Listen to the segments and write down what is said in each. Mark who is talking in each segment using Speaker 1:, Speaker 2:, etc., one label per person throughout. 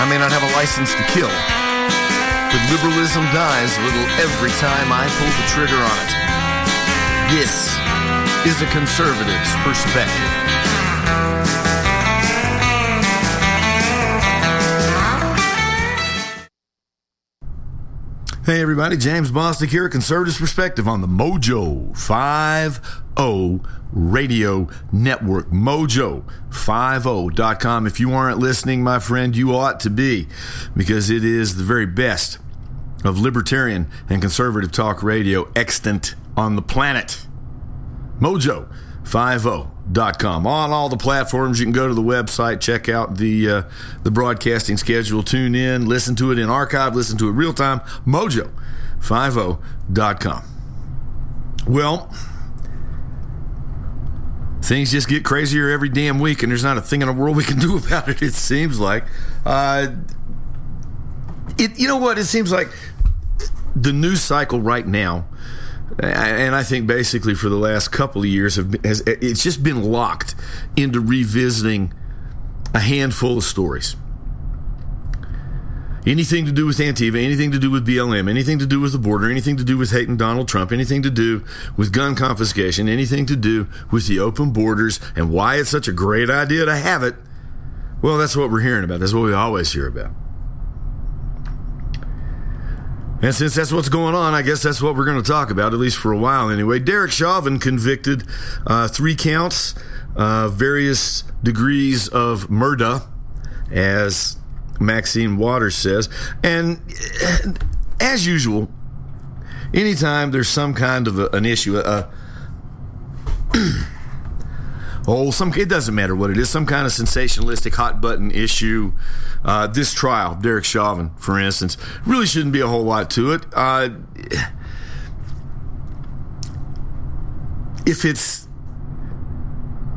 Speaker 1: I may not have a license to kill, but liberalism dies a little every time I pull the trigger on it. This is a conservative's perspective. Hey everybody, James Bostic here, Conservatives Perspective on the Mojo 50 Radio Network. Mojo50.com. If you aren't listening, my friend, you ought to be, because it is the very best of libertarian and conservative talk radio extant on the planet. Oh. Mojo50.com. On all the platforms, you can go to the website, check out the uh, the broadcasting schedule, tune in, listen to it in archive, listen to it real time. Mojo50.com. Well, things just get crazier every damn week, and there's not a thing in the world we can do about it. It seems like. Uh, it, you know what? It seems like the news cycle right now and I think basically for the last couple of years have has it's just been locked into revisiting a handful of stories. Anything to do with Antifa, anything to do with BLM, anything to do with the border, anything to do with hating Donald Trump, anything to do with gun confiscation, anything to do with the open borders and why it's such a great idea to have it. Well, that's what we're hearing about. That's what we always hear about. And since that's what's going on, I guess that's what we're going to talk about, at least for a while anyway. Derek Chauvin convicted, uh, three counts, uh, various degrees of murder, as Maxine Waters says. And uh, as usual, anytime there's some kind of a, an issue, uh, oh, some it doesn't matter what it is, some kind of sensationalistic hot button issue. Uh, this trial, Derek Chauvin, for instance, really shouldn't be a whole lot to it. Uh, if it's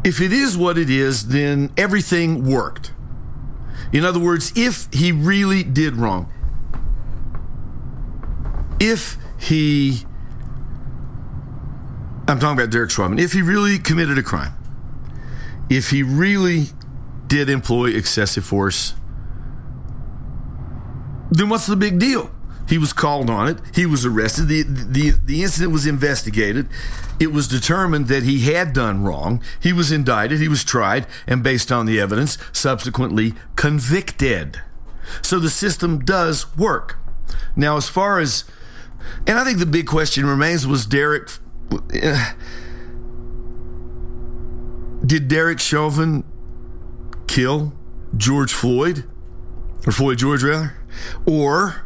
Speaker 1: if it is what it is, then everything worked. In other words, if he really did wrong, if he I'm talking about Derek Chauvin, if he really committed a crime, if he really did employ excessive force, then what's the big deal? He was called on it. He was arrested. The, the, the incident was investigated. It was determined that he had done wrong. He was indicted. He was tried, and based on the evidence, subsequently convicted. So the system does work. Now, as far as, and I think the big question remains was Derek. Did Derek Chauvin kill George Floyd? Or Floyd George, rather? Or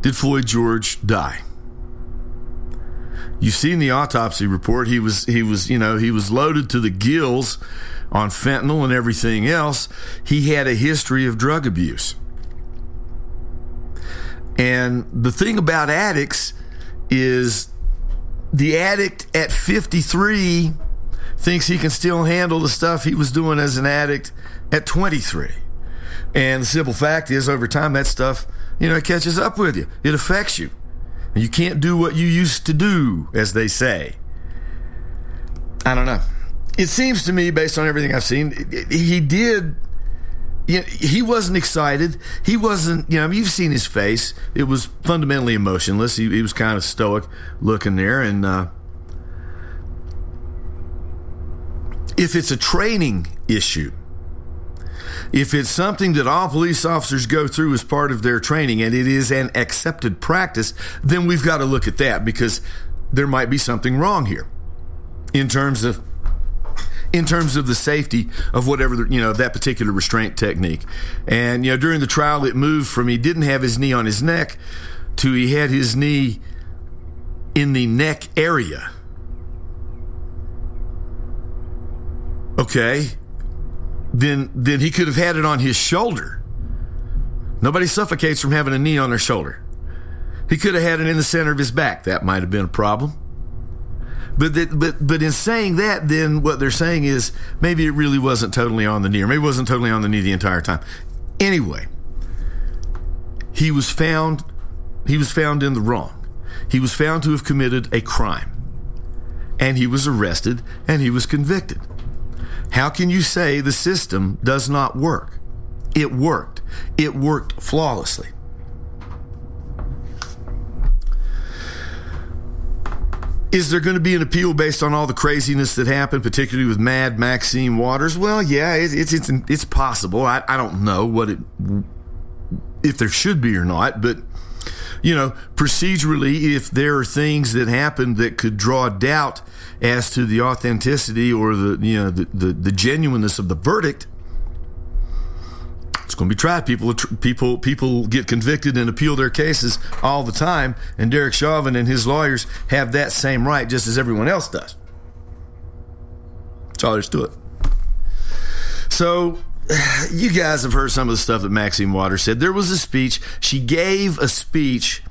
Speaker 1: did Floyd George die? You see in the autopsy report, he was he was you know he was loaded to the gills on fentanyl and everything else. He had a history of drug abuse, and the thing about addicts is the addict at 53 thinks he can still handle the stuff he was doing as an addict at 23. And the simple fact is, over time, that stuff, you know, it catches up with you. It affects you. And you can't do what you used to do, as they say. I don't know. It seems to me, based on everything I've seen, he did. You know, he wasn't excited. He wasn't, you know, you've seen his face. It was fundamentally emotionless. He, he was kind of stoic looking there. And, uh, If it's a training issue, if it's something that all police officers go through as part of their training and it is an accepted practice, then we've got to look at that because there might be something wrong here in terms of in terms of the safety of whatever the, you know that particular restraint technique. And you know during the trial it moved from he didn't have his knee on his neck to he had his knee in the neck area. Okay. Then then he could have had it on his shoulder. Nobody suffocates from having a knee on their shoulder. He could have had it in the center of his back. That might have been a problem. But that, but but in saying that, then what they're saying is maybe it really wasn't totally on the knee, or maybe it wasn't totally on the knee the entire time. Anyway, he was found he was found in the wrong. He was found to have committed a crime. And he was arrested and he was convicted. How can you say the system does not work? It worked. It worked flawlessly. Is there going to be an appeal based on all the craziness that happened, particularly with Mad Maxine Waters? Well, yeah, it's it's it's, possible. I, I don't know what it if there should be or not, but you know, procedurally, if there are things that happen that could draw doubt as to the authenticity or the you know the, the, the genuineness of the verdict, it's going to be tried. People, people, people get convicted and appeal their cases all the time, and Derek Chauvin and his lawyers have that same right, just as everyone else does. That's all there's to it. So, you guys have heard some of the stuff that Maxine Waters said. There was a speech she gave a speech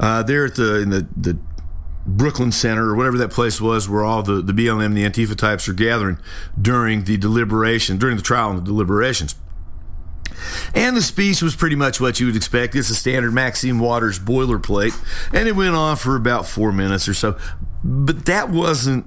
Speaker 1: uh, there at the in the the Brooklyn Center or whatever that place was where all the, the BLM and the Antifa types are gathering during the deliberation, during the trial and the deliberations. And the speech was pretty much what you would expect. It's a standard Maxine Waters boilerplate, and it went on for about four minutes or so. But that wasn't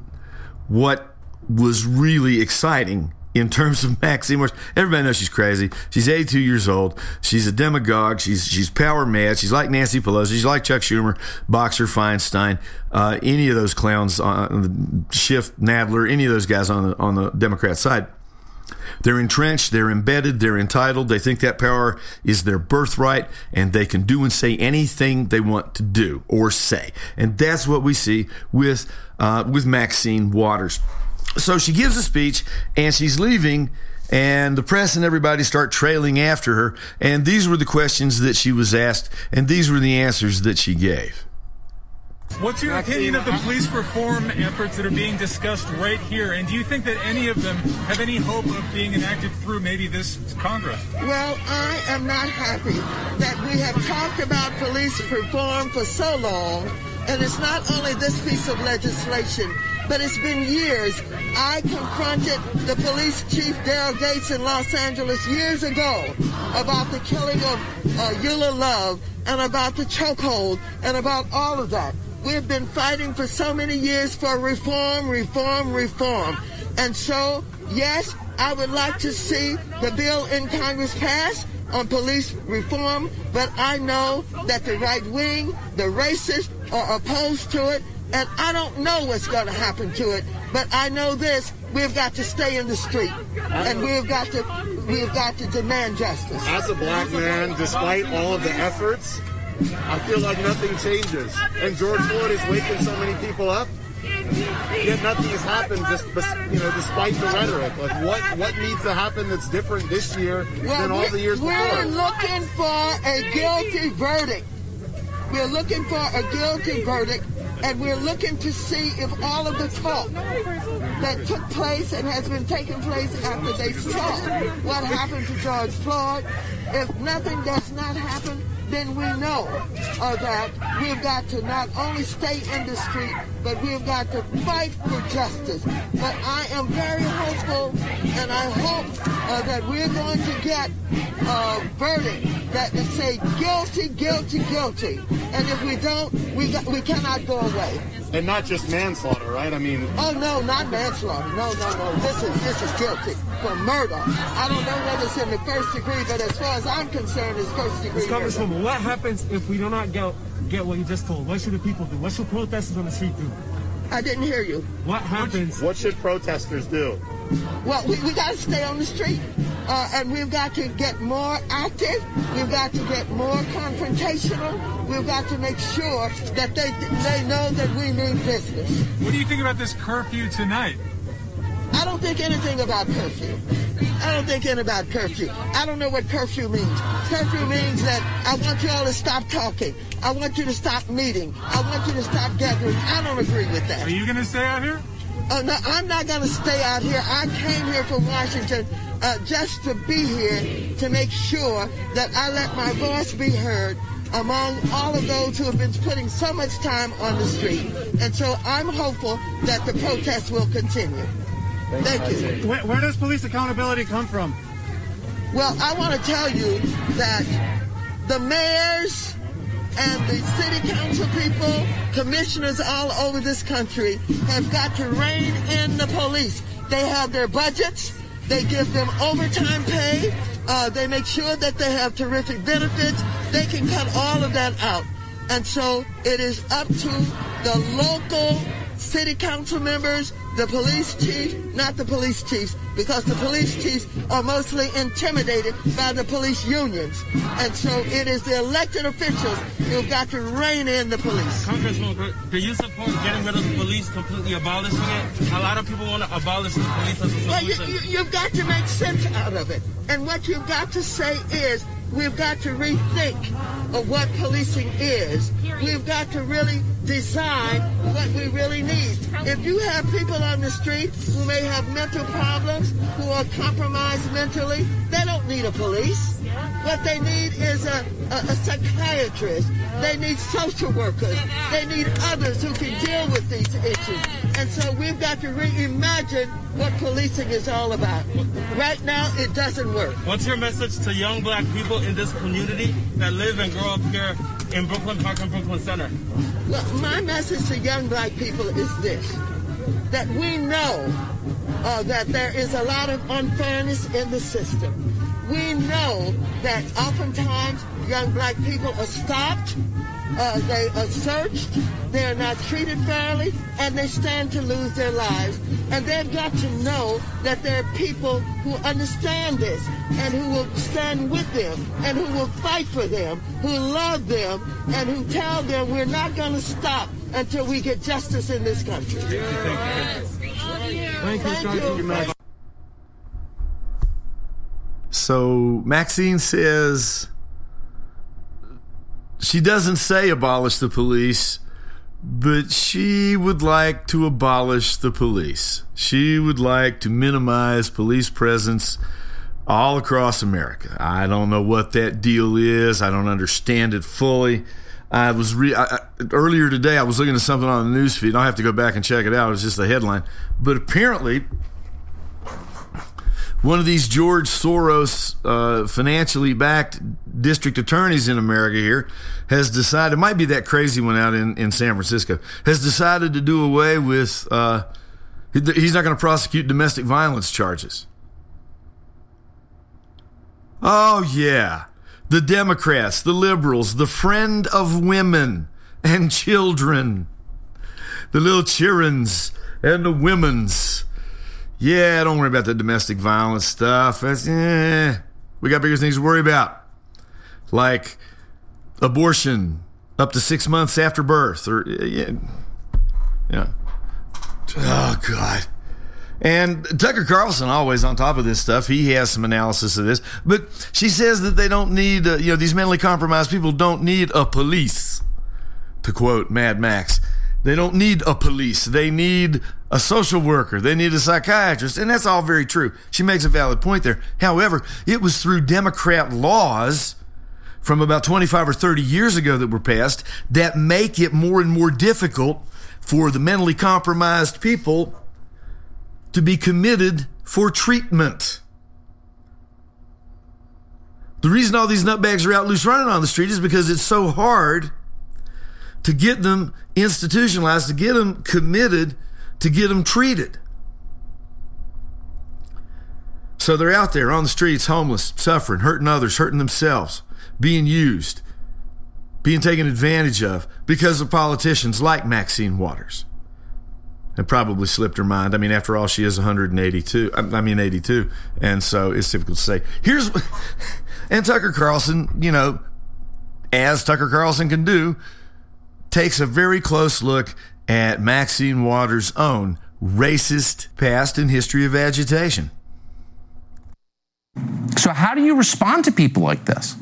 Speaker 1: what was really exciting in terms of Maxine Waters. Everybody knows she's crazy. She's 82 years old. She's a demagogue. She's she's power mad. She's like Nancy Pelosi. She's like Chuck Schumer, Boxer, Feinstein, uh, any of those clowns on the Schiff, Nadler, any of those guys on the on the Democrat side. They're entrenched, they're embedded, they're entitled. They think that power is their birthright and they can do and say anything they want to do or say. And that's what we see with uh, with Maxine Waters. So she gives a speech and she's leaving and the press and everybody start trailing after her and these were the questions that she was asked and these were the answers that she gave.
Speaker 2: What's your opinion of the police reform efforts that are being discussed right here? And do you think that any of them have any hope of being enacted through maybe this Congress?
Speaker 3: Well, I am not happy that we have talked about police reform for so long, and it's not only this piece of legislation, but it's been years. I confronted the police chief, Daryl Gates, in Los Angeles years ago about the killing of uh, Eula Love and about the chokehold and about all of that. We've been fighting for so many years for reform, reform, reform. And so, yes, I would like to see the bill in Congress pass on police reform, but I know that the right wing, the racists, are opposed to it, and I don't know what's going to happen to it. But I know this: we've got to stay in the street, and we've got to we've got to demand justice.
Speaker 4: As a black man, despite all of the efforts, I feel like nothing changes. And George Floyd is waking so many people up. Yet nothing has happened, just you know, despite the rhetoric. Like, what what needs to happen that's different this year well, than all the years
Speaker 3: we're
Speaker 4: before?
Speaker 3: We're looking for a guilty verdict. We're looking for a guilty verdict, and we're looking to see if all of the talk that took place and has been taking place after they saw what happened to George Floyd, if nothing does not happen, then we know uh, that we've got to not only stay in the street, but we've got to fight for justice. But I am very hopeful, and I hope uh, that we're going to get a verdict that will say guilty, guilty, guilty. And if we don't, we got, we cannot go away.
Speaker 4: And not just manslaughter, right? I mean,
Speaker 3: oh no, not manslaughter. No, no, no. This is this is guilty for murder. I don't know whether it's in the first degree, but as far as I'm concerned, it's first degree.
Speaker 2: Congresswoman, what happens if we do not get get what you just told? What should the people do? What should protesters on the street do?
Speaker 3: I didn't hear you.
Speaker 2: What happens?
Speaker 4: What should protesters do?
Speaker 3: Well, we, we got to stay on the street. Uh, and we've got to get more active. We've got to get more confrontational. We've got to make sure that they they know that we mean business.
Speaker 2: What do you think about this curfew tonight?
Speaker 3: I don't think anything about curfew. I don't think anything about curfew. I don't know what curfew means. Curfew means that I want you all to stop talking. I want you to stop meeting. I want you to stop gathering. I don't agree with that.
Speaker 2: Are you going to stay out here?
Speaker 3: Oh, no, I'm not going to stay out here. I came here from Washington uh, just to be here to make sure that I let my voice be heard among all of those who have been putting so much time on the street. And so I'm hopeful that the protest will continue. Thank you.
Speaker 4: Where, where does police accountability come from?
Speaker 3: Well, I want to tell you that the mayors and the city council people, commissioners all over this country have got to rein in the police. They have their budgets. They give them overtime pay. Uh, they make sure that they have terrific benefits. They can cut all of that out. And so it is up to the local city council members, the police chief, not the police chiefs, because the police chiefs are mostly intimidated by the police unions. And so it is the elected officials who've got to rein in the police.
Speaker 5: Congressman, do you support getting rid of the police, completely abolishing it? A lot of people want to abolish the police
Speaker 3: Well, you, you, you've got to make sense out of it. And what you've got to say is, we've got to rethink of what policing is. We've got to really design what we really need. If you have people on the street who may have mental problems, who are compromised mentally, they don't need a police. What they need is a, a, a psychiatrist. They need social workers. They need others who can deal with these issues. And so we've got to reimagine what policing is all about. Right now, it doesn't work.
Speaker 5: What's your message to young black people in this community that live and grow up here in Brooklyn Park and Brooklyn Center?
Speaker 3: Well, my message to young black people is this that we know uh, that there is a lot of unfairness in the system. We know that oftentimes young black people are stopped, uh, they are searched, they're not treated fairly, and they stand to lose their lives. And they've got to know that there are people who understand this and who will stand with them and who will fight for them, who love them, and who tell them we're not going to stop until we get justice in this country. Yes.
Speaker 4: Thank you,
Speaker 3: Thank you.
Speaker 1: So Maxine says she doesn't say abolish the police, but she would like to abolish the police. She would like to minimize police presence all across America. I don't know what that deal is. I don't understand it fully. I was re- I, I- earlier today. I was looking at something on the news feed. I'll have to go back and check it out. It was just a headline, but apparently one of these George Soros uh, financially backed district attorneys in America here has decided, it might be that crazy one out in, in San Francisco, has decided to do away with, uh, he- he's not going to prosecute domestic violence charges. Oh, yeah. The Democrats, the liberals, the friend of women and children, the little childrens and the women's. Yeah, don't worry about the domestic violence stuff. That's, eh, we got bigger things to worry about. Like abortion up to six months after birth. Or, yeah. Oh, God. And Tucker Carlson always on top of this stuff. He has some analysis of this, but she says that they don't need, uh, you know, these mentally compromised people don't need a police. To quote Mad Max, they don't need a police. They need a social worker. They need a psychiatrist, and that's all very true. She makes a valid point there. However, it was through Democrat laws from about 25 or 30 years ago that were passed that make it more and more difficult for the mentally compromised people to be committed for treatment. The reason all these nutbags are out loose running on the street is because it's so hard to get them institutionalized, to get them committed, to get them treated. So they're out there on the streets, homeless, suffering, hurting others, hurting themselves, being used, being taken advantage of because of politicians like Maxine Waters. It probably slipped her mind. I mean, after all, she is 182. Um, I mean, 82, and so it's difficult to say. Here's and Tucker Carlson, you know, as Tucker Carlson can do, takes a very close look at Maxine Waters' own racist past and history of agitation.
Speaker 6: So, how do you respond to people like this?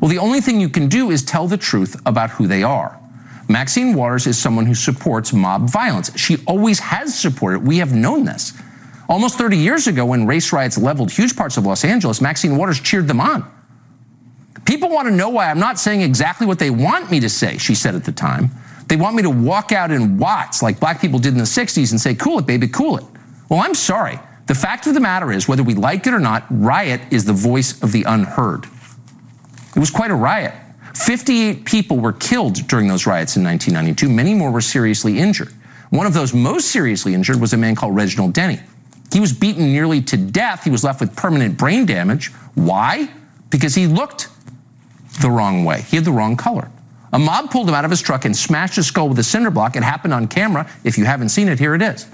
Speaker 6: Well, the only thing you can do is tell the truth about who they are. Maxine Waters is someone who supports mob violence. She always has supported it. We have known this. Almost 30 years ago, when race riots leveled huge parts of Los Angeles, Maxine Waters cheered them on. People want to know why I'm not saying exactly what they want me to say, she said at the time. They want me to walk out in Watts like black people did in the 60s and say, cool it, baby, cool it. Well, I'm sorry. The fact of the matter is, whether we like it or not, riot is the voice of the unheard. It was quite a riot. 58 people were killed during those riots in 1992. Many more were seriously injured. One of those most seriously injured was a man called Reginald Denny. He was beaten nearly to death. He was left with permanent brain damage. Why? Because he looked the wrong way. He had the wrong color. A mob pulled him out of his truck and smashed his skull with a cinder block. It happened on camera. If you haven't seen it, here it is.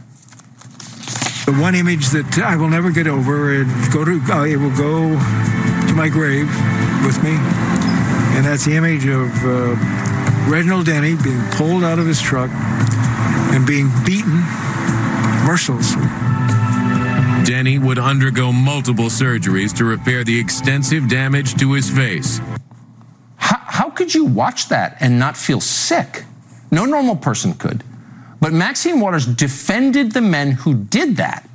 Speaker 7: The one image that I will never get over, it go to uh, it will go to my grave with me, and that's the image of uh, Reginald Denny being pulled out of his truck and being beaten mercilessly.
Speaker 8: Denny would undergo multiple surgeries to repair the extensive damage to his face.
Speaker 6: How, could you watch that and not feel sick? No normal person could. But Maxine Waters defended the men who did that.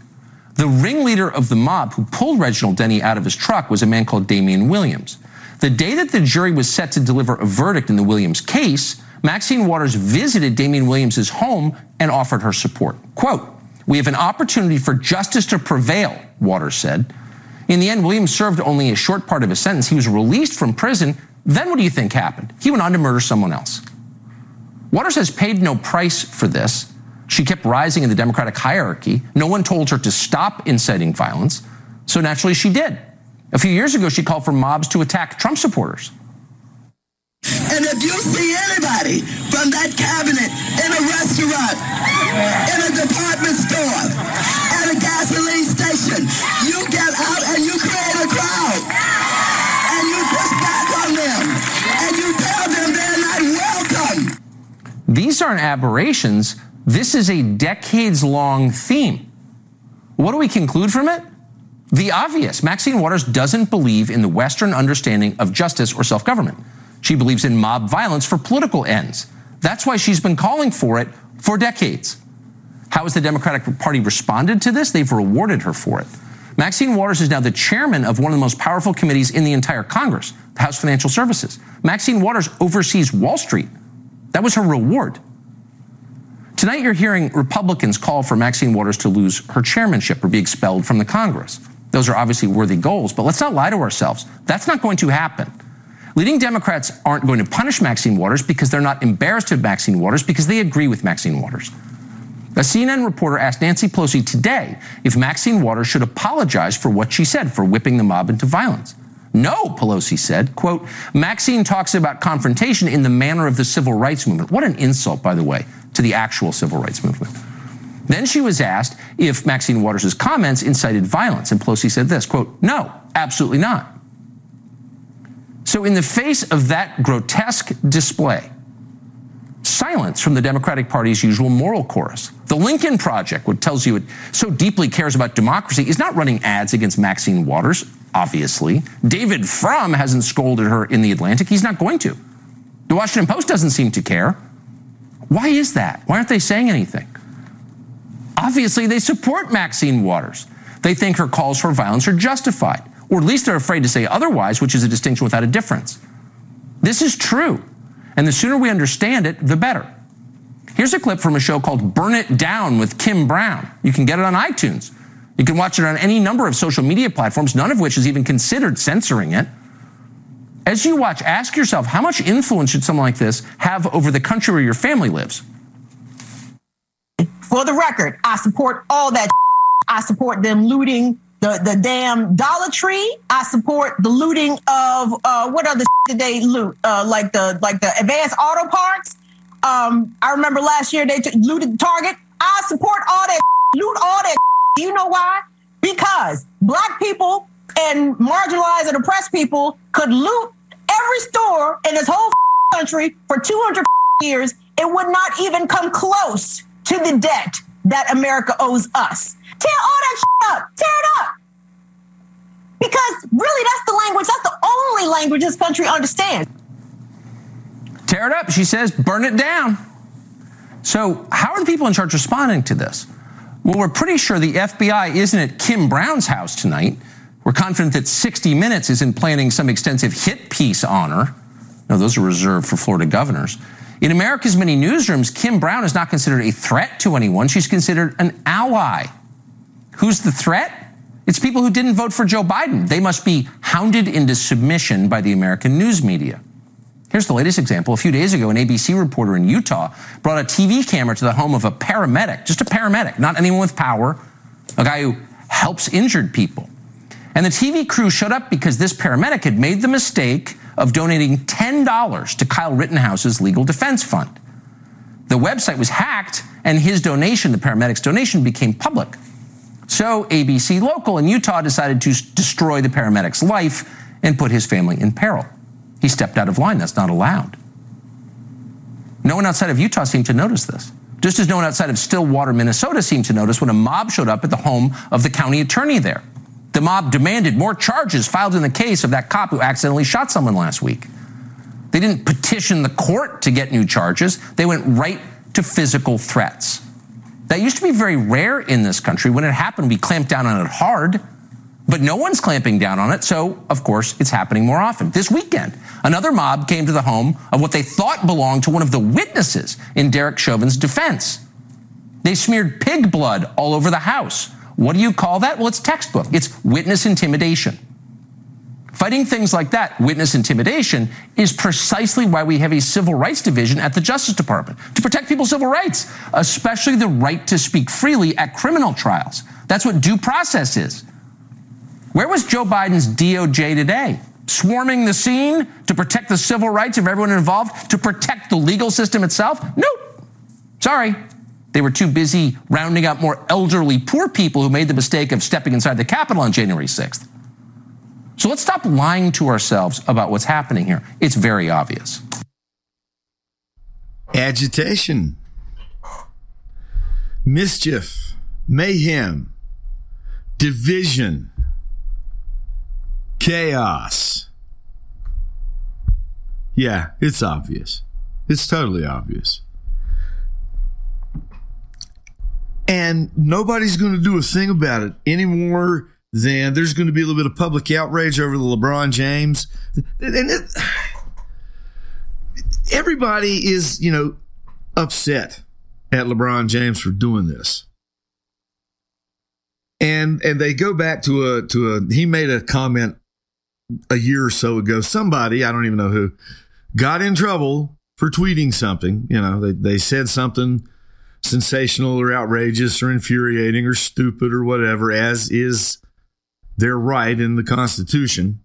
Speaker 6: The ringleader of the mob who pulled Reginald Denny out of his truck was a man called Damian Williams. The day that the jury was set to deliver a verdict in the Williams case, Maxine Waters visited Damian Williams' home and offered her support. Quote, We have an opportunity for justice to prevail, Waters said. In the end, Williams served only a short part of his sentence. He was released from prison. Then what do you think happened? He went on to murder someone else. Waters has paid no price for this. She kept rising in the Democratic hierarchy. No one told her to stop inciting violence. So naturally, she did. A few years ago, she called for mobs to attack Trump supporters.
Speaker 9: And if you see anybody from that cabinet in a restaurant, in a department store, at a gasoline station, you get out and you create a crowd.
Speaker 6: These aren't aberrations. This is a decades long theme. What do we conclude from it? The obvious Maxine Waters doesn't believe in the Western understanding of justice or self government. She believes in mob violence for political ends. That's why she's been calling for it for decades. How has the Democratic Party responded to this? They've rewarded her for it. Maxine Waters is now the chairman of one of the most powerful committees in the entire Congress, the House Financial Services. Maxine Waters oversees Wall Street. That was her reward. Tonight, you're hearing Republicans call for Maxine Waters to lose her chairmanship or be expelled from the Congress. Those are obviously worthy goals, but let's not lie to ourselves. That's not going to happen. Leading Democrats aren't going to punish Maxine Waters because they're not embarrassed of Maxine Waters because they agree with Maxine Waters. A CNN reporter asked Nancy Pelosi today if Maxine Waters should apologize for what she said for whipping the mob into violence. No, Pelosi said, quote, Maxine talks about confrontation in the manner of the civil rights movement. What an insult, by the way, to the actual civil rights movement. Then she was asked if Maxine Waters' comments incited violence, and Pelosi said this, quote, no, absolutely not. So in the face of that grotesque display, silence from the Democratic Party's usual moral chorus. The Lincoln Project, which tells you it so deeply cares about democracy, is not running ads against Maxine Waters, obviously. David Frum hasn't scolded her in the Atlantic. He's not going to. The Washington Post doesn't seem to care. Why is that? Why aren't they saying anything? Obviously, they support Maxine Waters. They think her calls for violence are justified, or at least they're afraid to say otherwise, which is a distinction without a difference. This is true. And the sooner we understand it, the better. Here's a clip from a show called Burn It Down with Kim Brown. You can get it on iTunes. You can watch it on any number of social media platforms, none of which has even considered censoring it. As you watch, ask yourself how much influence should someone like this have over the country where your family lives?
Speaker 10: For the record, I support all that. I support them looting the, the damn Dollar Tree. I support the looting of uh, what other did they loot? Uh, like the like the advanced auto parts. Um, I remember last year they t- looted Target. I support all that, loot all that. Do you know why? Because black people and marginalized and oppressed people could loot every store in this whole country for 200 years. It would not even come close to the debt that America owes us. Tear all that up. Tear it up. Because really, that's the language, that's the only language this country understands.
Speaker 6: Tear it up, she says, burn it down. So, how are the people in charge responding to this? Well, we're pretty sure the FBI isn't at Kim Brown's house tonight. We're confident that 60 Minutes isn't planning some extensive hit piece on her. No, those are reserved for Florida governors. In America's many newsrooms, Kim Brown is not considered a threat to anyone. She's considered an ally. Who's the threat? It's people who didn't vote for Joe Biden. They must be hounded into submission by the American news media. Here's the latest example. A few days ago, an ABC reporter in Utah brought a TV camera to the home of a paramedic, just a paramedic, not anyone with power, a guy who helps injured people. And the TV crew showed up because this paramedic had made the mistake of donating $10 to Kyle Rittenhouse's legal defense fund. The website was hacked, and his donation, the paramedic's donation, became public. So ABC Local in Utah decided to destroy the paramedic's life and put his family in peril. He stepped out of line. That's not allowed. No one outside of Utah seemed to notice this. Just as no one outside of Stillwater, Minnesota seemed to notice when a mob showed up at the home of the county attorney there. The mob demanded more charges filed in the case of that cop who accidentally shot someone last week. They didn't petition the court to get new charges, they went right to physical threats. That used to be very rare in this country. When it happened, we clamped down on it hard, but no one's clamping down on it, so of course it's happening more often. This weekend, another mob came to the home of what they thought belonged to one of the witnesses in Derek Chauvin's defense. They smeared pig blood all over the house. What do you call that? Well, it's textbook. It's witness intimidation. Fighting things like that, witness intimidation, is precisely why we have a civil rights division at the Justice Department to protect people's civil rights, especially the right to speak freely at criminal trials. That's what due process is. Where was Joe Biden's DOJ today? Swarming the scene to protect the civil rights of everyone involved, to protect the legal system itself? Nope. Sorry. They were too busy rounding up more elderly poor people who made the mistake of stepping inside the Capitol on January 6th. So let's stop lying to ourselves about what's happening here. It's very obvious.
Speaker 1: Agitation, mischief, mayhem, division, chaos. Yeah, it's obvious. It's totally obvious. And nobody's going to do a thing about it anymore than there's going to be a little bit of public outrage over the LeBron James. And it, everybody is, you know, upset at LeBron James for doing this. And and they go back to a to a he made a comment a year or so ago. Somebody, I don't even know who, got in trouble for tweeting something. You know, they, they said something sensational or outrageous or infuriating or stupid or whatever, as is their right in the Constitution.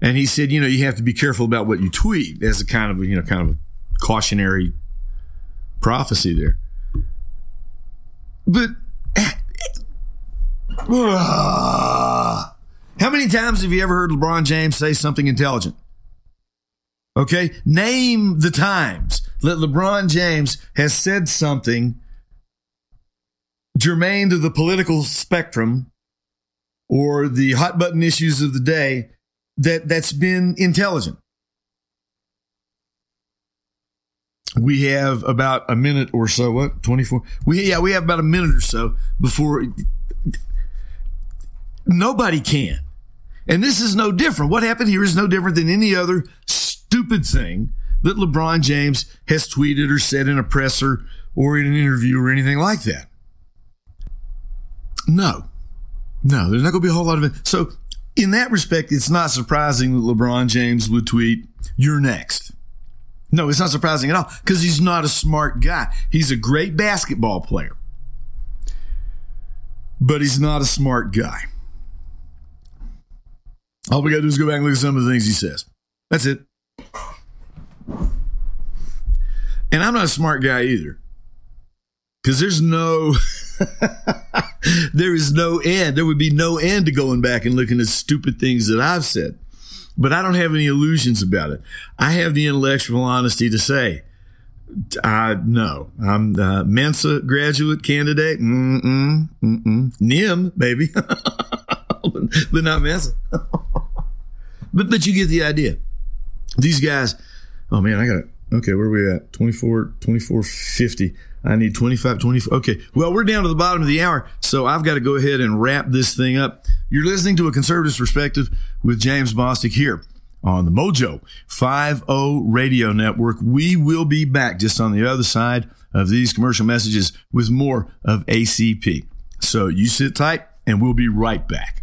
Speaker 1: And he said, you know, you have to be careful about what you tweet as a kind of, you know, kind of cautionary prophecy there. But how many times have you ever heard LeBron James say something intelligent? Okay, name the times that LeBron James has said something germane to the political spectrum or the hot button issues of the day that that's been intelligent. We have about a minute or so. What twenty four? We yeah, we have about a minute or so before nobody can. And this is no different. What happened here is no different than any other stupid thing that LeBron James has tweeted or said in a presser or in an interview or anything like that. No, no, there's not going to be a whole lot of it. So, in that respect, it's not surprising that LeBron James would tweet, You're next. No, it's not surprising at all because he's not a smart guy. He's a great basketball player, but he's not a smart guy. All we got to do is go back and look at some of the things he says. That's it. And I'm not a smart guy either. Because there's no, there is no end. There would be no end to going back and looking at stupid things that I've said. But I don't have any illusions about it. I have the intellectual honesty to say, I no, I'm a Mensa graduate candidate. Mm-mm, mm-mm. NIM, baby, but not Mensa. but but you get the idea. These guys, oh man, I got it. Okay, where are we at? 24, 24, 50. I need 25, 24. Okay. Well, we're down to the bottom of the hour, so I've got to go ahead and wrap this thing up. You're listening to a conservative perspective with James Bostic here on the Mojo 50 Radio Network. We will be back just on the other side of these commercial messages with more of ACP. So you sit tight and we'll be right back.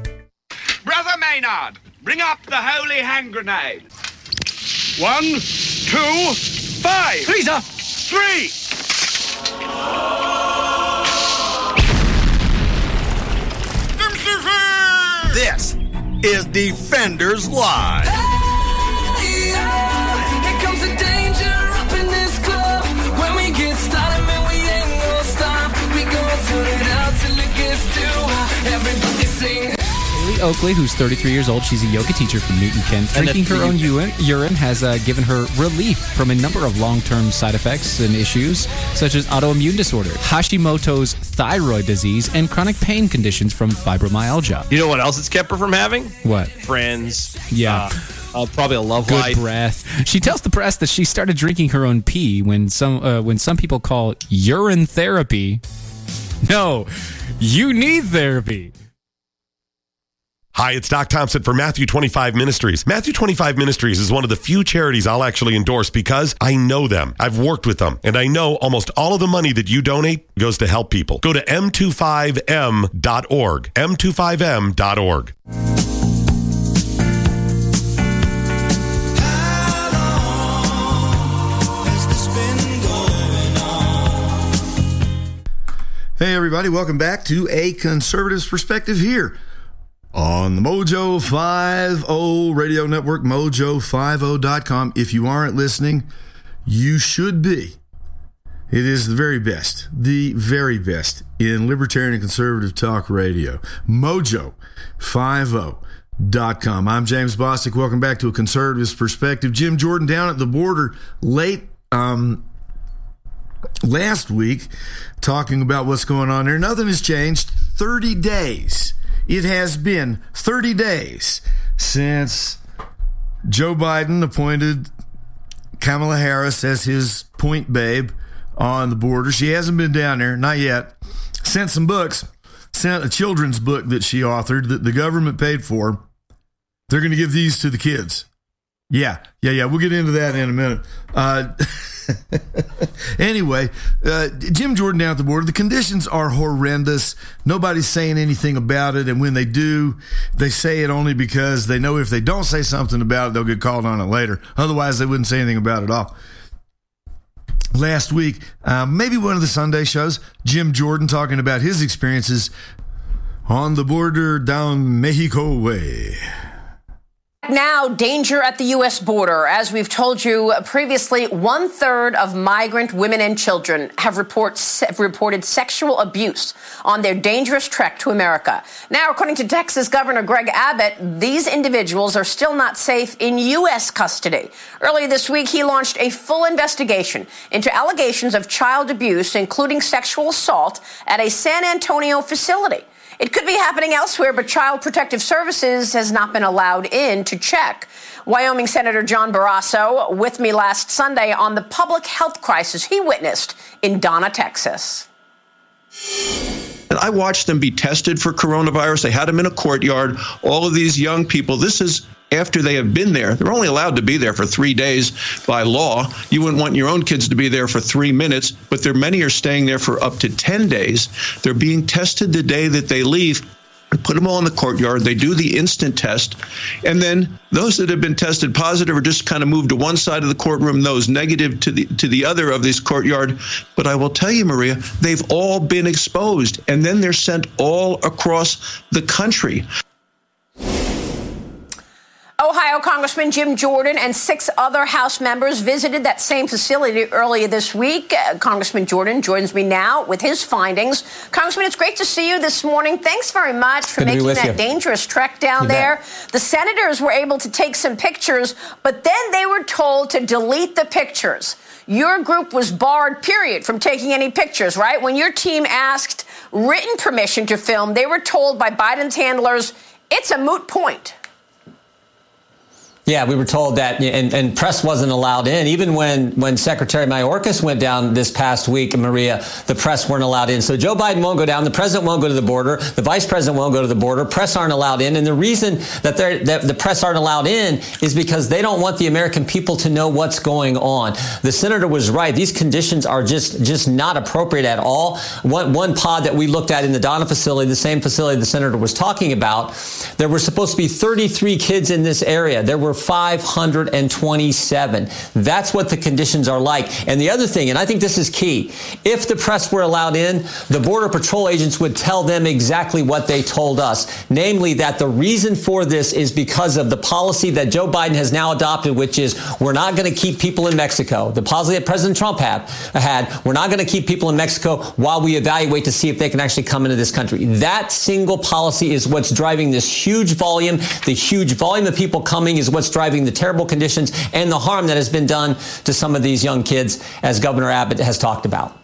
Speaker 11: Brother Maynard, bring up the holy hand grenade. One, two, five. Please, sir. Three.
Speaker 12: This is Defenders Live.
Speaker 13: Oakley, who's 33 years old, she's a yoga teacher from Newton, Kent. Drinking her own urine, urine has uh, given her relief from a number of long-term side effects and issues, such as autoimmune disorder, Hashimoto's thyroid disease, and chronic pain conditions from fibromyalgia.
Speaker 14: You know what else it's kept her from having?
Speaker 13: What?
Speaker 14: Friends.
Speaker 13: Yeah.
Speaker 14: Uh, uh, probably a love
Speaker 13: Good
Speaker 14: life.
Speaker 13: breath. She tells the press that she started drinking her own pee when some uh, when some people call urine therapy. No, you need therapy.
Speaker 15: Hi, it's Doc Thompson for Matthew 25 Ministries. Matthew 25 Ministries is one of the few charities I'll actually endorse because I know them. I've worked with them, and I know almost all of the money that you donate goes to help people. Go to m25m.org. m25m.org.
Speaker 1: Hey, everybody, welcome back to A Conservative's Perspective here on the Mojo 50 Radio Network, mojo50.com. If you aren't listening, you should be. It is the very best, the very best in libertarian and conservative talk radio. Mojo50.com. I'm James Bostic. Welcome back to a conservative's perspective. Jim Jordan down at the border late um, last week talking about what's going on there. Nothing has changed. 30 days. It has been 30 days since Joe Biden appointed Kamala Harris as his point babe on the border. She hasn't been down there, not yet. Sent some books, sent a children's book that she authored that the government paid for. They're going to give these to the kids. Yeah, yeah, yeah. We'll get into that in a minute. Uh, anyway, uh, Jim Jordan down at the border. The conditions are horrendous. Nobody's saying anything about it. And when they do, they say it only because they know if they don't say something about it, they'll get called on it later. Otherwise, they wouldn't say anything about it at all. Last week, uh, maybe one of the Sunday shows, Jim Jordan talking about his experiences on the border down Mexico way.
Speaker 16: Now, danger at the U.S. border. As we've told you previously, one third of migrant women and children have report, reported sexual abuse on their dangerous trek to America. Now, according to Texas Governor Greg Abbott, these individuals are still not safe in U.S. custody. Earlier this week, he launched a full investigation into allegations of child abuse, including sexual assault, at a San Antonio facility. It could be happening elsewhere, but Child Protective Services has not been allowed in to check. Wyoming Senator John Barrasso with me last Sunday on the public health crisis he witnessed in Donna, Texas.
Speaker 17: And I watched them be tested for coronavirus. They had them in a courtyard. All of these young people, this is after they have been there. They're only allowed to be there for three days by law. You wouldn't want your own kids to be there for three minutes, but there many are staying there for up to 10 days. They're being tested the day that they leave put them all in the courtyard. They do the instant test. And then those that have been tested positive are just kind of moved to one side of the courtroom, those negative to the to the other of this courtyard. But I will tell you, Maria, they've all been exposed. And then they're sent all across the country.
Speaker 16: Ohio Congressman Jim Jordan and six other House members visited that same facility earlier this week. Uh, Congressman Jordan joins me now with his findings. Congressman, it's great to see you this morning. Thanks very much for
Speaker 18: Good
Speaker 16: making that
Speaker 18: you.
Speaker 16: dangerous trek down
Speaker 18: You
Speaker 16: there.
Speaker 18: bet.
Speaker 16: The senators were able to take some pictures, but then they were told to delete the pictures. Your group was barred, period, from taking any pictures, right? When your team asked written permission to film, they were told by Biden's handlers, it's a moot point.
Speaker 19: Yeah, we were told that, and, and press wasn't allowed in. Even when, when Secretary Mayorkas went down this past week, Maria, the press weren't allowed in. So Joe Biden won't go down. The president won't go to the border. The vice president won't go to the border. Press aren't allowed in. And the reason that, that the press aren't allowed in is because they don't want the American people to know what's going on. The senator was right. These conditions are just, just not appropriate at all. One, one pod that we looked at in the Donna facility, the same facility the senator was talking about, there were supposed to be 33 kids in this area. There were 527. That's what the conditions are like. And the other thing, and I think this is key, if the press were allowed in, the Border Patrol agents would tell them exactly what they told us. Namely, that the reason for this is because of the policy that Joe Biden has now adopted, which is we're not going to keep people in Mexico. The policy that President Trump had, had we're not going to keep people in Mexico while we evaluate to see if they can actually come into this country. That single policy is what's driving this huge volume. The huge volume of people coming is what's driving the terrible conditions and the harm that has been done to some of these young kids, as Governor Abbott has talked about.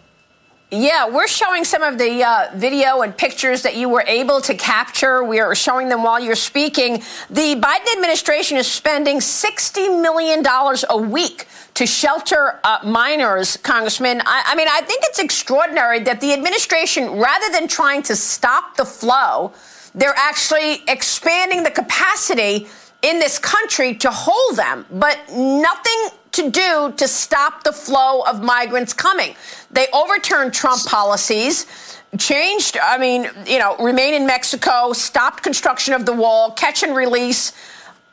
Speaker 16: Yeah, we're showing some of the uh, video and pictures that you were able to capture. We are showing them while you're speaking. The Biden administration is spending $60 million a week to shelter uh, minors, Congressman. I, I mean, I think it's extraordinary that the administration, rather than trying to stop the flow, they're actually expanding the capacity in this country to hold them, but nothing to do to stop the flow of migrants coming. They overturned Trump policies, changed, I mean, you know, remain in Mexico, stopped construction of the wall, catch and release.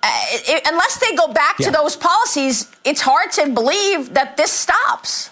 Speaker 16: Uh, it- unless they go back
Speaker 19: Yeah.
Speaker 16: to those policies, it's hard to believe that this stops.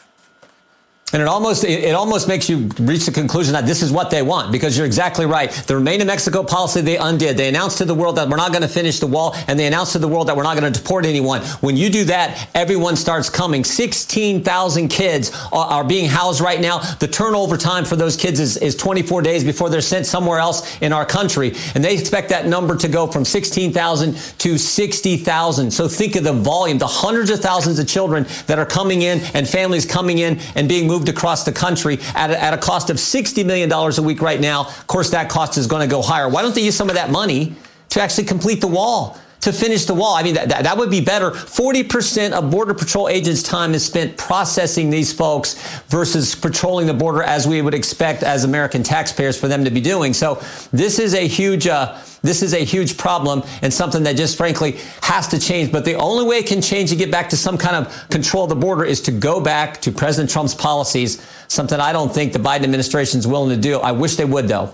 Speaker 19: And it almost it, almost makes you reach the conclusion that this is what they want because you're exactly right. The Remain in Mexico policy they undid. They announced to the world that we're not going to finish the wall, and they announced to the world that we're not going to deport anyone. When you do that, everyone starts coming. Sixteen thousand kids are, are being housed right now. The turnover time for those kids is, is 24 days before they're sent somewhere else in our country, and they expect that number to go from 16,000 to 60,000. So think of the volume, the hundreds of thousands of children that are coming in and families coming in and being moved across the country at a, at a cost of $60 million a week right now. Of course, that cost is going to go higher. Why don't they use some of that money to actually complete the wall? To finish the wall. I mean, that, that, that would be better. 40% of Border Patrol agents' time is spent processing these folks versus patrolling the border as we would expect as American taxpayers for them to be doing. So this is a huge, uh, this is a huge problem and something that just frankly has to change. But the only way it can change to get back to some kind of control of the border is to go back to President Trump's policies, something I don't think the Biden administration is willing to do. I wish they would, though.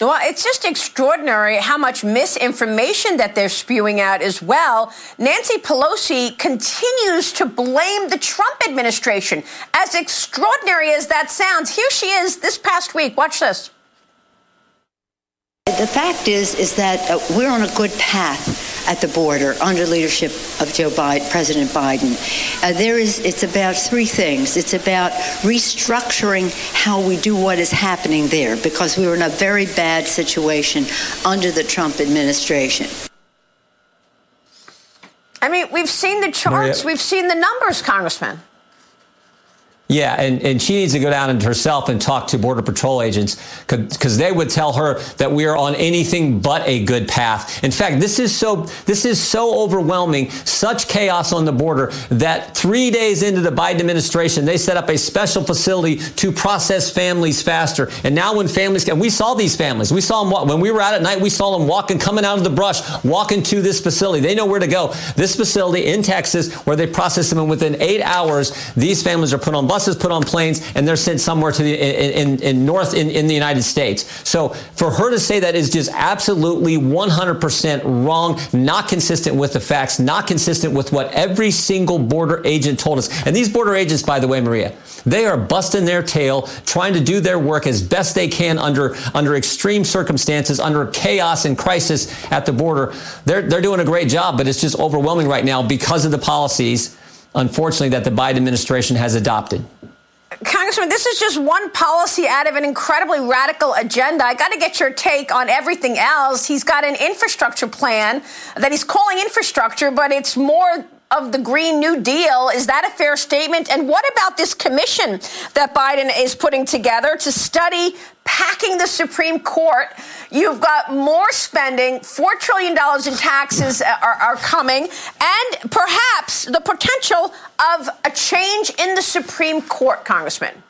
Speaker 16: Well, it's just extraordinary how much misinformation that they're spewing out as well. Nancy Pelosi continues to blame the Trump administration. As extraordinary as that sounds, here she is this past week. Watch this.
Speaker 20: The fact is, is that uh, we're on a good path at the border under leadership of Joe Biden, President Biden. Uh, there is, it's about three things. It's about restructuring how we do what is happening there because we were in a very bad situation under the Trump administration.
Speaker 16: I mean, we've seen the charts,
Speaker 19: Maria-
Speaker 16: we've seen the numbers, Congressman.
Speaker 19: Yeah, and, and she needs to go down and herself and talk to Border Patrol agents because they would tell her that we are on anything but a good path. In fact, this is so this is so overwhelming, such chaos on the border that three days into the Biden administration, they set up a special facility to process families faster. And now when families and we saw these families, we saw them when we were out at night, we saw them walking, coming out of the brush, walking to this facility. They know where to go. This facility in Texas, where they process them, and within eight hours, these families are put on buses, put on planes, and they're sent somewhere to the in, in, in north in, in the United States. So for her to say that is just absolutely 100% wrong, not consistent with the facts, not consistent with what every single border agent told us. And these border agents, by the way, Maria, they are busting their tail, trying to do their work as best they can under under extreme circumstances, under chaos and crisis at the border. They're they're doing a great job, but it's just overwhelming right now because of the policies, unfortunately, that the Biden administration has adopted.
Speaker 16: Congressman, this is just one policy out of an incredibly radical agenda. I got to get your take on everything else. He's got an infrastructure plan that he's calling infrastructure, but it's more of the Green New Deal. Is that a fair statement? And what about this commission that Biden is putting together to study packing the Supreme Court? You've got more spending, $4 trillion in taxes are, are coming, and perhaps the potential of a change in the Supreme Court, Congressman.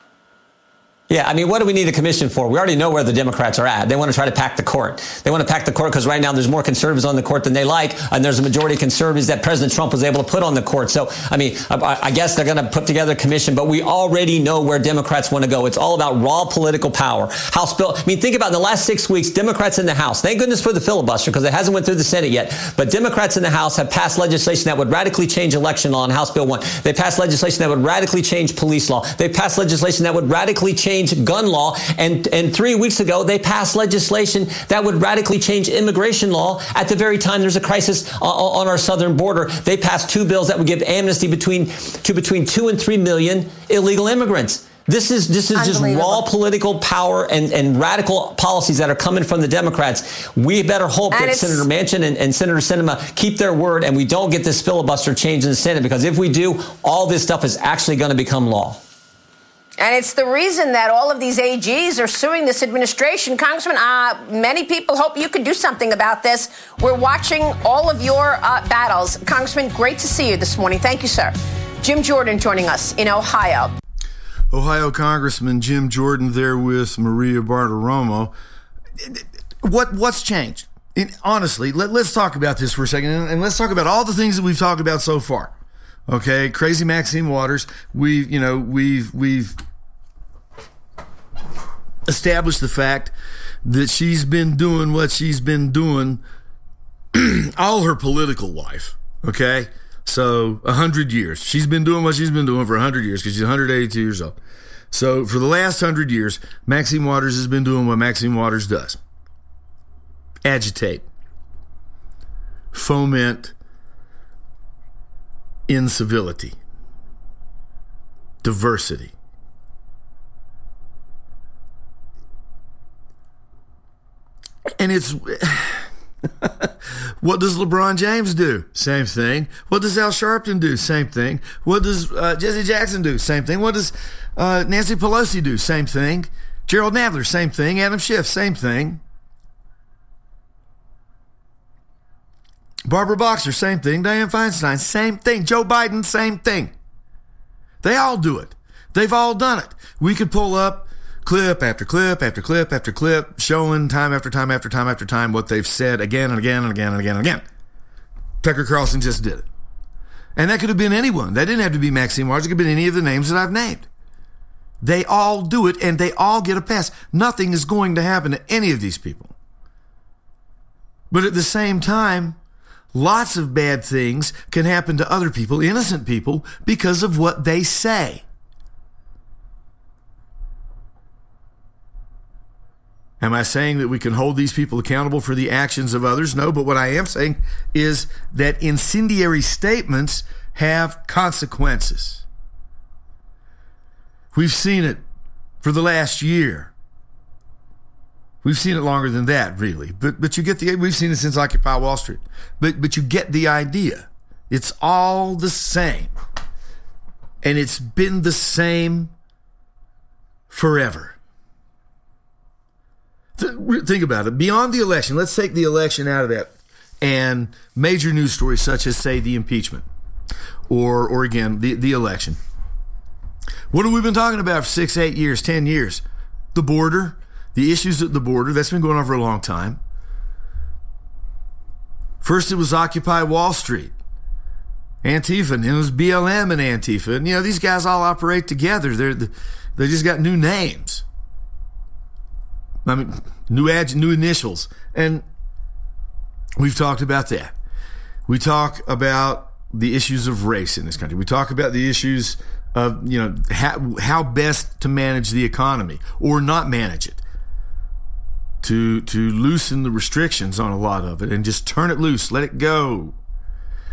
Speaker 19: Yeah, I mean, what do we need a commission for? We already know where the Democrats are at. They want to try to pack the court. They want to pack the court because right now there's more conservatives on the court than they like, and there's a majority of conservatives that President Trump was able to put on the court. So, I mean, I, guess they're going to put together a commission, but we already know where Democrats want to go. It's all about raw political power. House bill. I mean, think about in the last six weeks, Democrats in the House. Thank goodness for the filibuster because it hasn't went through the Senate yet. But Democrats in the House have passed legislation that would radically change election law in House Bill One. They passed legislation that would radically change police law. They passed legislation that would radically change gun law. And, and three weeks ago, they passed legislation that would radically change immigration law at the very time there's a crisis on, on our southern border. They passed two bills that would give amnesty between to between two and three million illegal immigrants. This is this is just raw political power and, and radical policies that are coming from the Democrats. We better hope
Speaker 16: And
Speaker 19: that Senator Manchin and, and Senator Sinema keep their word and we don't get this filibuster change in the Senate because if we do, all this stuff is actually going to become law.
Speaker 16: And it's the reason that all of these AGs are suing this administration. Congressman, uh, many people hope you can do something about this. We're watching all of your uh, battles. Congressman, great to see you this morning. Thank you, sir. Jim Jordan joining us in Ohio.
Speaker 1: Ohio Congressman Jim Jordan there with Maria Bartiromo. What what's changed? And honestly, let, us talk about this for a second, and let's talk about all the things that we've talked about so far. Okay, crazy Maxine Waters. We've you know we've we've established the fact that she's been doing what she's been doing all her political life. Okay, so a hundred years. She's been doing what she's been doing for a hundred years because she's 182 years old. So for the last hundred years, Maxine Waters has been doing what Maxine Waters does: agitate, foment incivility, diversity. And it's what does LeBron James do? Same thing. What does Al Sharpton do? Same thing. What does uh, Jesse Jackson do? Same thing. What does uh, Nancy Pelosi do? Same thing. Gerald Nadler, same thing. Adam Schiff, same thing. Barbara Boxer, same thing. Dianne Feinstein, same thing. Joe Biden, same thing. They all do it. They've all done it. We could pull up clip after clip after clip after clip, showing time after time after time after time what they've said again and again and again and again and again. Tucker Carlson just did it. And that could have been anyone. That didn't have to be Maxine Waters. It could have been any of the names that I've named. They all do it and they all get a pass. Nothing is going to happen to any of these people. But at the same time, lots of bad things can happen to other people, innocent people, because of what they say. Am I saying that we can hold these people accountable for the actions of others? No, but what I am saying is that incendiary statements have consequences. We've seen it for the last year. We've seen it longer than that, really. But but you get the we've seen it since Occupy Wall Street. But but you get the idea. It's all the same. And it's been the same forever. Th- think about it. Beyond the election, let's take the election out of that and major news stories such as, say, the impeachment or, or again, the, the election. What have we been talking about for six, eight years, 10 years? The border, the issues at the border. That's been going on for a long time. First, it was Occupy Wall Street. Antifa, and it was BLM and Antifa. And, you know, these guys all operate together. They're, they just got new names. I mean, new ad, new initials. And we've talked about that. We talk about the issues of race in this country. We talk about the issues of, you know, how, how best to manage the economy or not manage it. To, to loosen the restrictions on a lot of it and just turn it loose, let it go.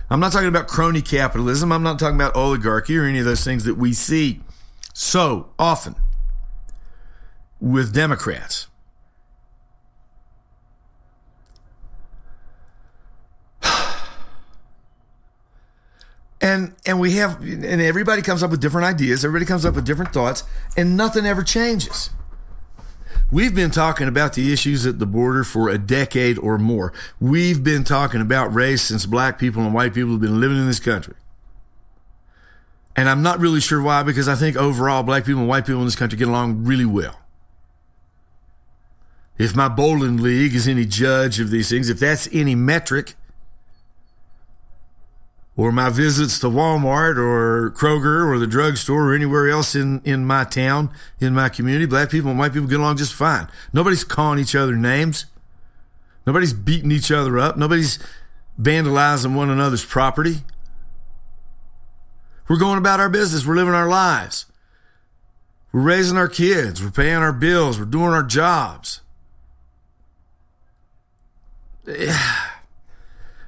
Speaker 1: I'm not talking about crony capitalism. I'm not talking about oligarchy or any of those things that we see so often with Democrats. And and we have and everybody comes up with different ideas, everybody comes up with different thoughts, and nothing ever changes. We've been talking about the issues at the border for a decade or more. We've been talking about race since black people and white people have been living in this country. And I'm not really sure why, because I think overall black people and white people in this country get along really well. If my bowling league is any judge of these things, if that's any metric, or my visits to Walmart or Kroger or the drugstore or anywhere else in, in my town, in my community, black people and white people get along just fine. Nobody's calling each other names. Nobody's beating each other up. Nobody's vandalizing one another's property. We're going about our business. We're living our lives. We're raising our kids. We're paying our bills. We're doing our jobs.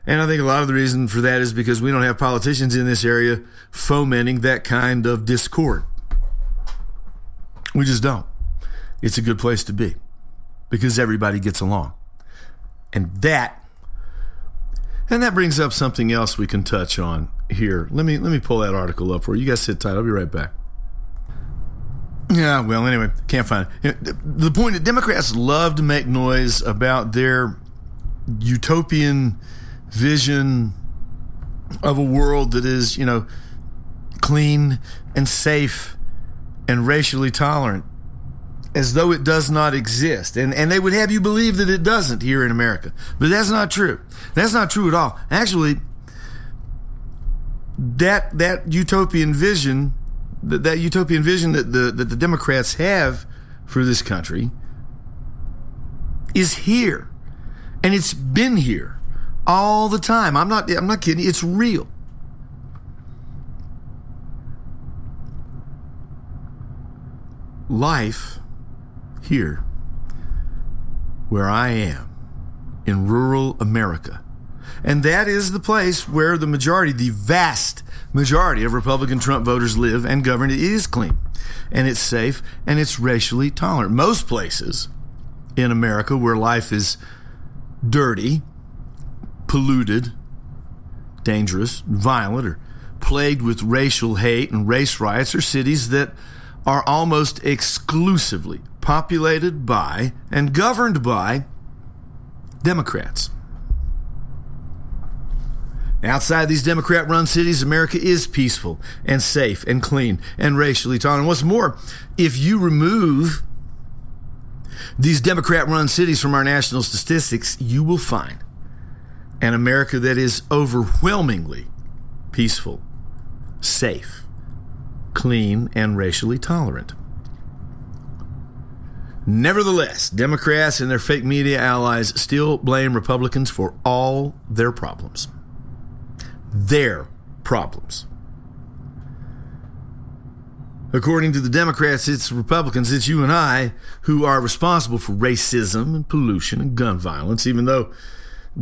Speaker 1: And I think a lot of the reason for that is because we don't have politicians in this area fomenting that kind of discord. We just don't. It's a good place to be because everybody gets along. And that and that brings up something else we can touch on here. Let me let me pull that article up for you. You guys sit tight. I'll be right back. Yeah, well, anyway, can't find it. The point that Democrats love to make noise about their utopian vision of a world that is, you know, clean and safe and racially tolerant as though it does not exist. And, and they would have you believe that it doesn't here in America. But that's not true. That's not true at all. Actually, that, that utopian vision, that, that utopian vision that the, that the Democrats have for this country is here. And it's been here all the time. I'm not I'm not kidding. It's real. Life here where I am in rural America. And that is the place where the majority, the vast majority of Republican Trump voters live and govern. It is clean and it's safe and it's racially tolerant. Most places in America where life is dirty polluted, dangerous, violent, or plagued with racial hate and race riots are cities that are almost exclusively populated by and governed by Democrats. Outside these Democrat run cities, America is peaceful and safe and clean and racially tolerant. And what's more, if you remove these Democrat run cities from our national statistics, you will find an America that is overwhelmingly peaceful, safe, clean, and racially tolerant. Nevertheless, Democrats and their fake media allies still blame Republicans for all their problems. Their problems. According to the Democrats, it's Republicans, it's you and I who are responsible for racism and pollution and gun violence, even though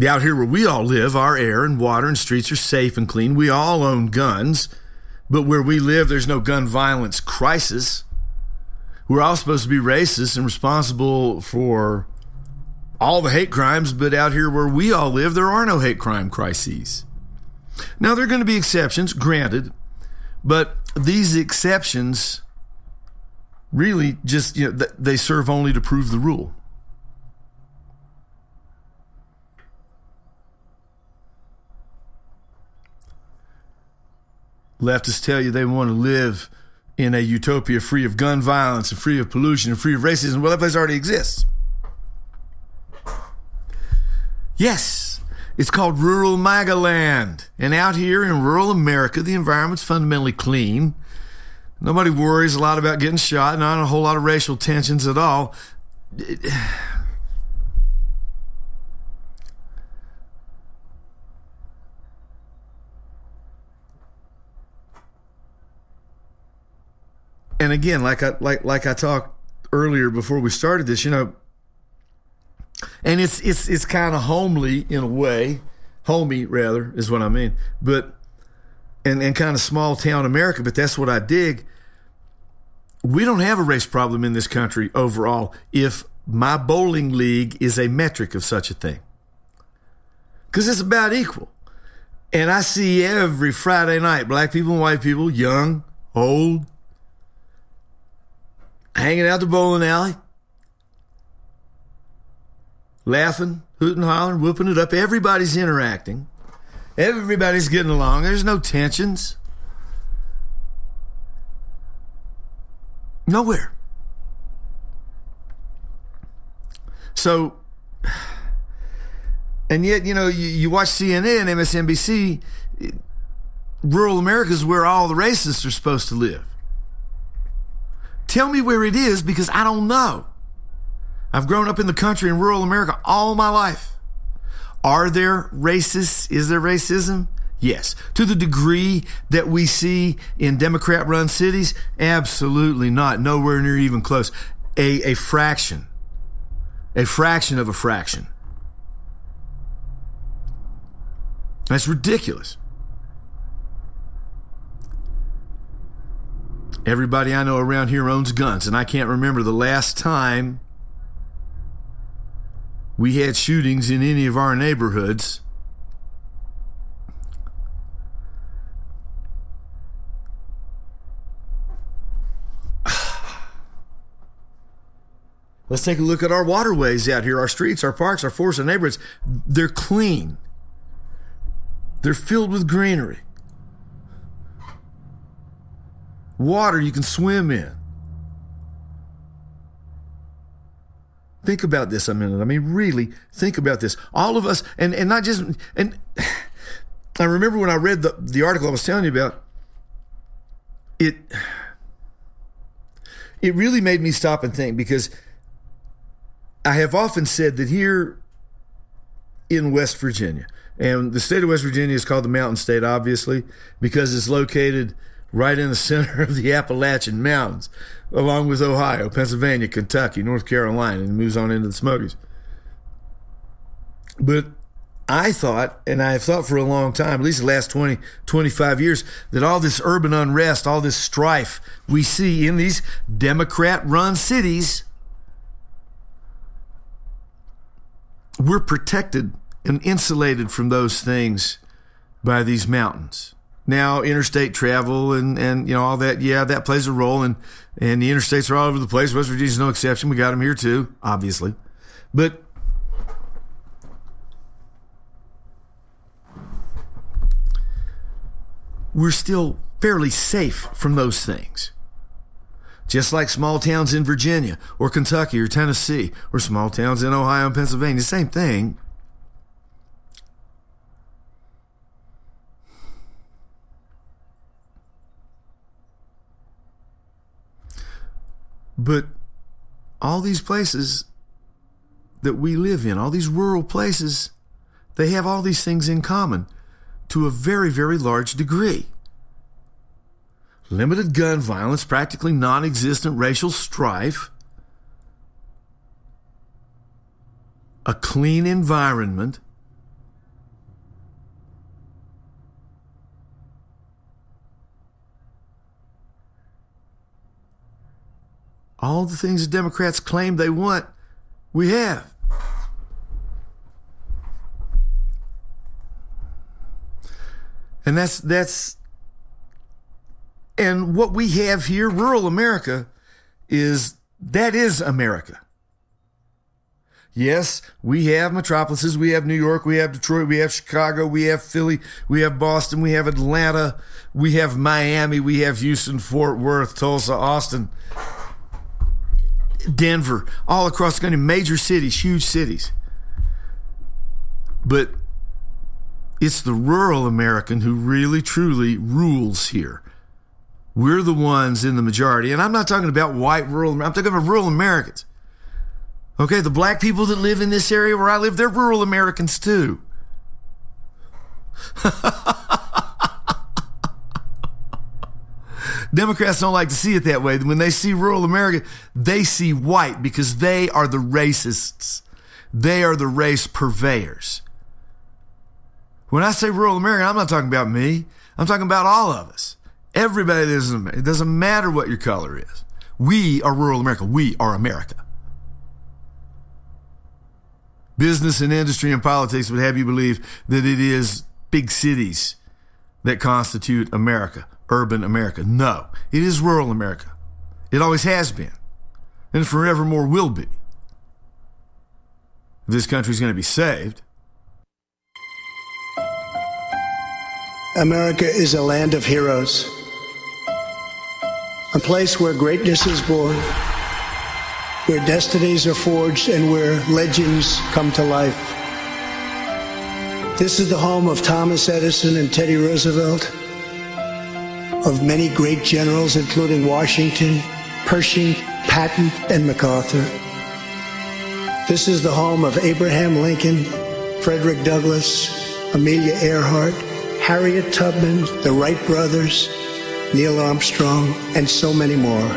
Speaker 1: out here where we all live, our air and water and streets are safe and clean. We all own guns, but where we live, there's no gun violence crisis. We're all supposed to be racist and responsible for all the hate crimes, but out here where we all live, there are no hate crime crises. Now, there are going to be exceptions, granted, But these exceptions really just, you know, they serve only to prove the rule. Leftists tell you they want to live in a utopia free of gun violence and free of pollution and free of racism. Well, that place already exists. Yes, it's called rural MAGA land. And out here in rural America, the environment's fundamentally clean. Nobody worries a lot about getting shot, not a whole lot of racial tensions at all. And again, like I like like I talked earlier before we started this, you know, and it's it's it's kind of homely in a way, homey rather is what I mean, but and and kind of small town America, but that's what I dig. We don't have a race problem in this country overall. If my bowling league is a metric of such a thing, because it's about equal, and I see every Friday night black people and white people, young, old, hanging out the bowling alley, laughing, hooting, hollering, whooping it up. Everybody's interacting. Everybody's getting along. There's no tensions. Nowhere. So, and yet, you know, you, you watch CNN, MSNBC, rural America is where all the racists are supposed to live. Tell me where it is because I don't know. I've grown up in the country in rural America all my life. Are there racists? Is there racism? Yes. To the degree that we see in Democrat run cities? Absolutely not. Nowhere near even close. A, a fraction. A fraction of a fraction. That's ridiculous. Everybody I know around here owns guns, and I can't remember the last time we had shootings in any of our neighborhoods. Let's take a look at our waterways out here, our streets, our parks, our forests, our neighborhoods. They're clean. They're filled with greenery. Water you can swim in. Think about this a minute. I mean, really think about this. All of us, and, and not just, and I remember when I read the, the article I was telling you about, it, it really made me stop and think because I have often said that here in West Virginia, and the state of West Virginia is called the Mountain State, obviously, because it's located right in the center of the Appalachian Mountains, along with Ohio, Pennsylvania, Kentucky, North Carolina, and moves on into the Smokies. But I thought, and I have thought for a long time, at least the last 20, 25 years, that all this urban unrest, all this strife we see in these Democrat run cities, we're protected and insulated from those things by these mountains. Now, interstate travel and, and you know all that, yeah, that plays a role, and and the interstates are all over the place. West Virginia's no exception. We got them here too, obviously, but we're still fairly safe from those things. Just like small towns in Virginia or Kentucky or Tennessee or small towns in Ohio and Pennsylvania, same thing. But all these places that we live in, all these rural places, they have all these things in common to a very, very large degree. Limited gun violence, practically non existent racial strife, a clean environment, all the things the Democrats claim they want, we have. And that's that's And what we have here, rural America, is that is America. Yes, we have metropolises. We have New York. We have Detroit. We have Chicago. We have Philly. We have Boston. We have Atlanta. We have Miami. We have Houston, Fort Worth, Tulsa, Austin, Denver, all across the country, major cities, huge cities. But it's the rural American who really, truly rules here. We're the ones in the majority. And I'm not talking about white rural, I'm talking about rural Americans. Okay, the black people that live in this area where I live, they're rural Americans too. Democrats don't like to see it that way. When they see rural America, they see white because they are the racists. They are the race purveyors. When I say rural America, I'm not talking about me. I'm talking about all of us. Everybody that is. It doesn't matter what your color is. We are rural America. We are America. Business and industry and politics would have you believe that it is big cities that constitute America urban America. No, it is rural America. It always has been, and forevermore will be. If this country is going to be saved,
Speaker 21: America is a land of heroes, a place where greatness is born, where destinies are forged, and where legends come to life. This is the home of Thomas Edison and Teddy Roosevelt of many great generals, including Washington, Pershing, Patton, and MacArthur. This is the home of Abraham Lincoln, Frederick Douglass, Amelia Earhart, Harriet Tubman, the Wright brothers, Neil Armstrong, and so many more.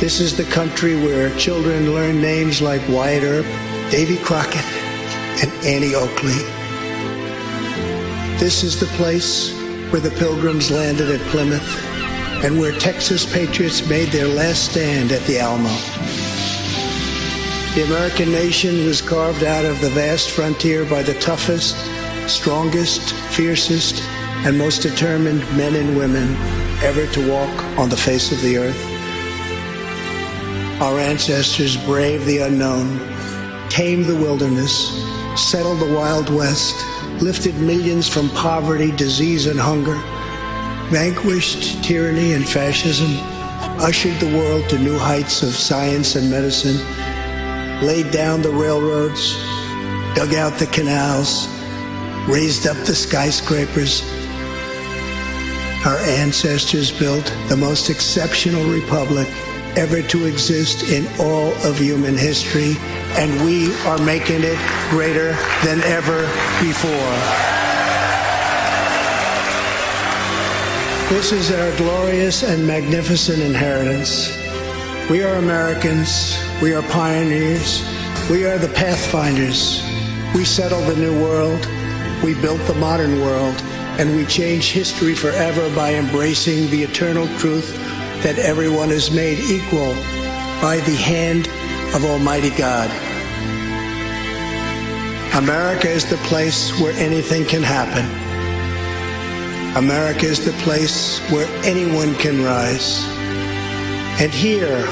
Speaker 21: This is the country where children learn names like Wyatt Earp, Davy Crockett, and Annie Oakley. This is the place where the Pilgrims landed at Plymouth and where Texas patriots made their last stand at the Alamo. The American nation was carved out of the vast frontier by the toughest, strongest, fiercest, and most determined men and women ever to walk on the face of the earth. Our ancestors braved the unknown, tamed the wilderness, settled the Wild West, lifted millions from poverty, disease, and hunger, vanquished tyranny and fascism, ushered the world to new heights of science and medicine, laid down the railroads, dug out the canals, raised up the skyscrapers. Our ancestors built the most exceptional republic ever to exist in all of human history, and we are making it greater than ever before. This is our glorious and magnificent inheritance. We are Americans. We are pioneers. We are the pathfinders. We settled the new world. We built the modern world. And we changed history forever by embracing the eternal truth that everyone is made equal by the hand of Almighty God. America is the place where anything can happen. America is the place where anyone can rise. And here,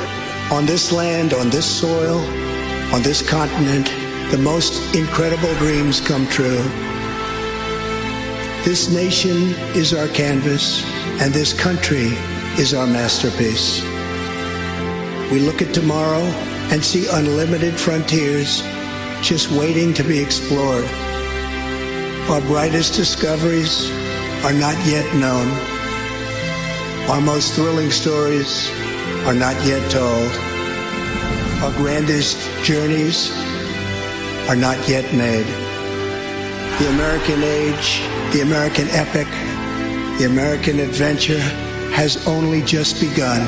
Speaker 21: on this land, on this soil, on this continent, the most incredible dreams come true. This nation is our canvas, and this country is our masterpiece. We look at tomorrow and see unlimited frontiers just waiting to be explored. Our brightest discoveries are not yet known. Our most thrilling stories are not yet told. Our grandest journeys are not yet made. The American age, the American epic, the American adventure has only just begun.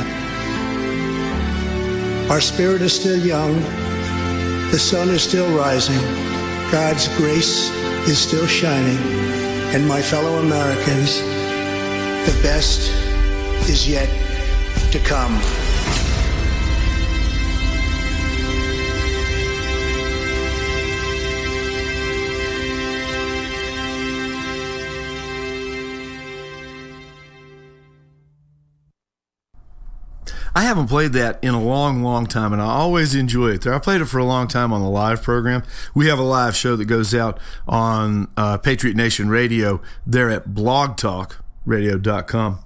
Speaker 21: Our spirit is still young. The sun is still rising. God's grace is still shining. And my fellow Americans, the best is yet to come.
Speaker 1: Haven't played that in a long, long time, and I always enjoy it. There, I played it for a long time on the live program. We have a live show that goes out on uh, Patriot Nation Radio there at blogtalkradio.com.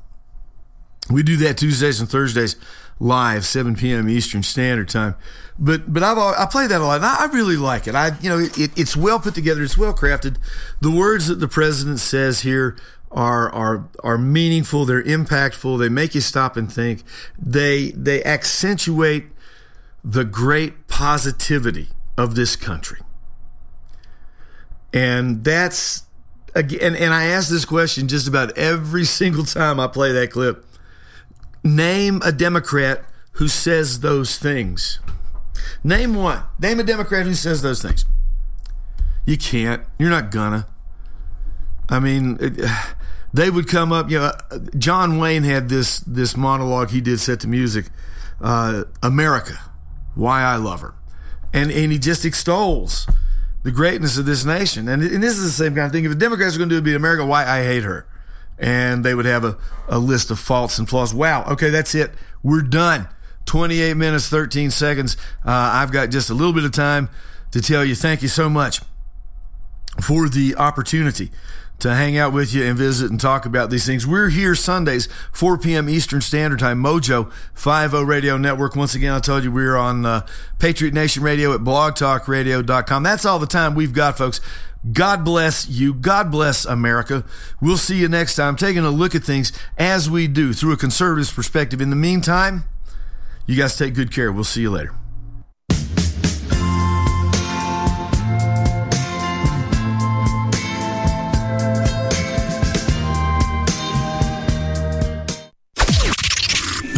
Speaker 1: We do that Tuesdays and Thursdays live, 7 p.m. Eastern Standard Time. But but I've I play that a lot. And I really like it. I you know it, it's well put together. It's well crafted. The words that the president says here are are are meaningful. They're impactful. They make you stop and think. They they accentuate the great positivity of this country. And that's again. And I ask this question just about every single time I play that clip. Name a Democrat who says those things. Name one. Name a Democrat who says those things. You can't. You're not gonna. I mean, it, they would come up. You know, John Wayne had this this monologue he did set to music. Uh, America, why I love her, and and he just extols the greatness of this nation. And, and this is the same kind of thing. If the Democrats are going to do it, be America, why I hate her, and they would have a, a list of faults and flaws. Wow. Okay, that's it. We're done. 28 minutes, 13 seconds. Uh, I've got just a little bit of time to tell you thank you so much for the opportunity to hang out with you and visit and talk about these things. We're here Sundays, 4 p.m. Eastern Standard Time, Mojo 50 Radio Network. Once again, I told you we're on uh, Patriot Nation Radio at blogtalkradio.com. That's all the time we've got, folks. God bless you. God bless America. We'll see you next time, taking a look at things as we do through a conservative perspective. In the meantime, you guys take good care. We'll see you later.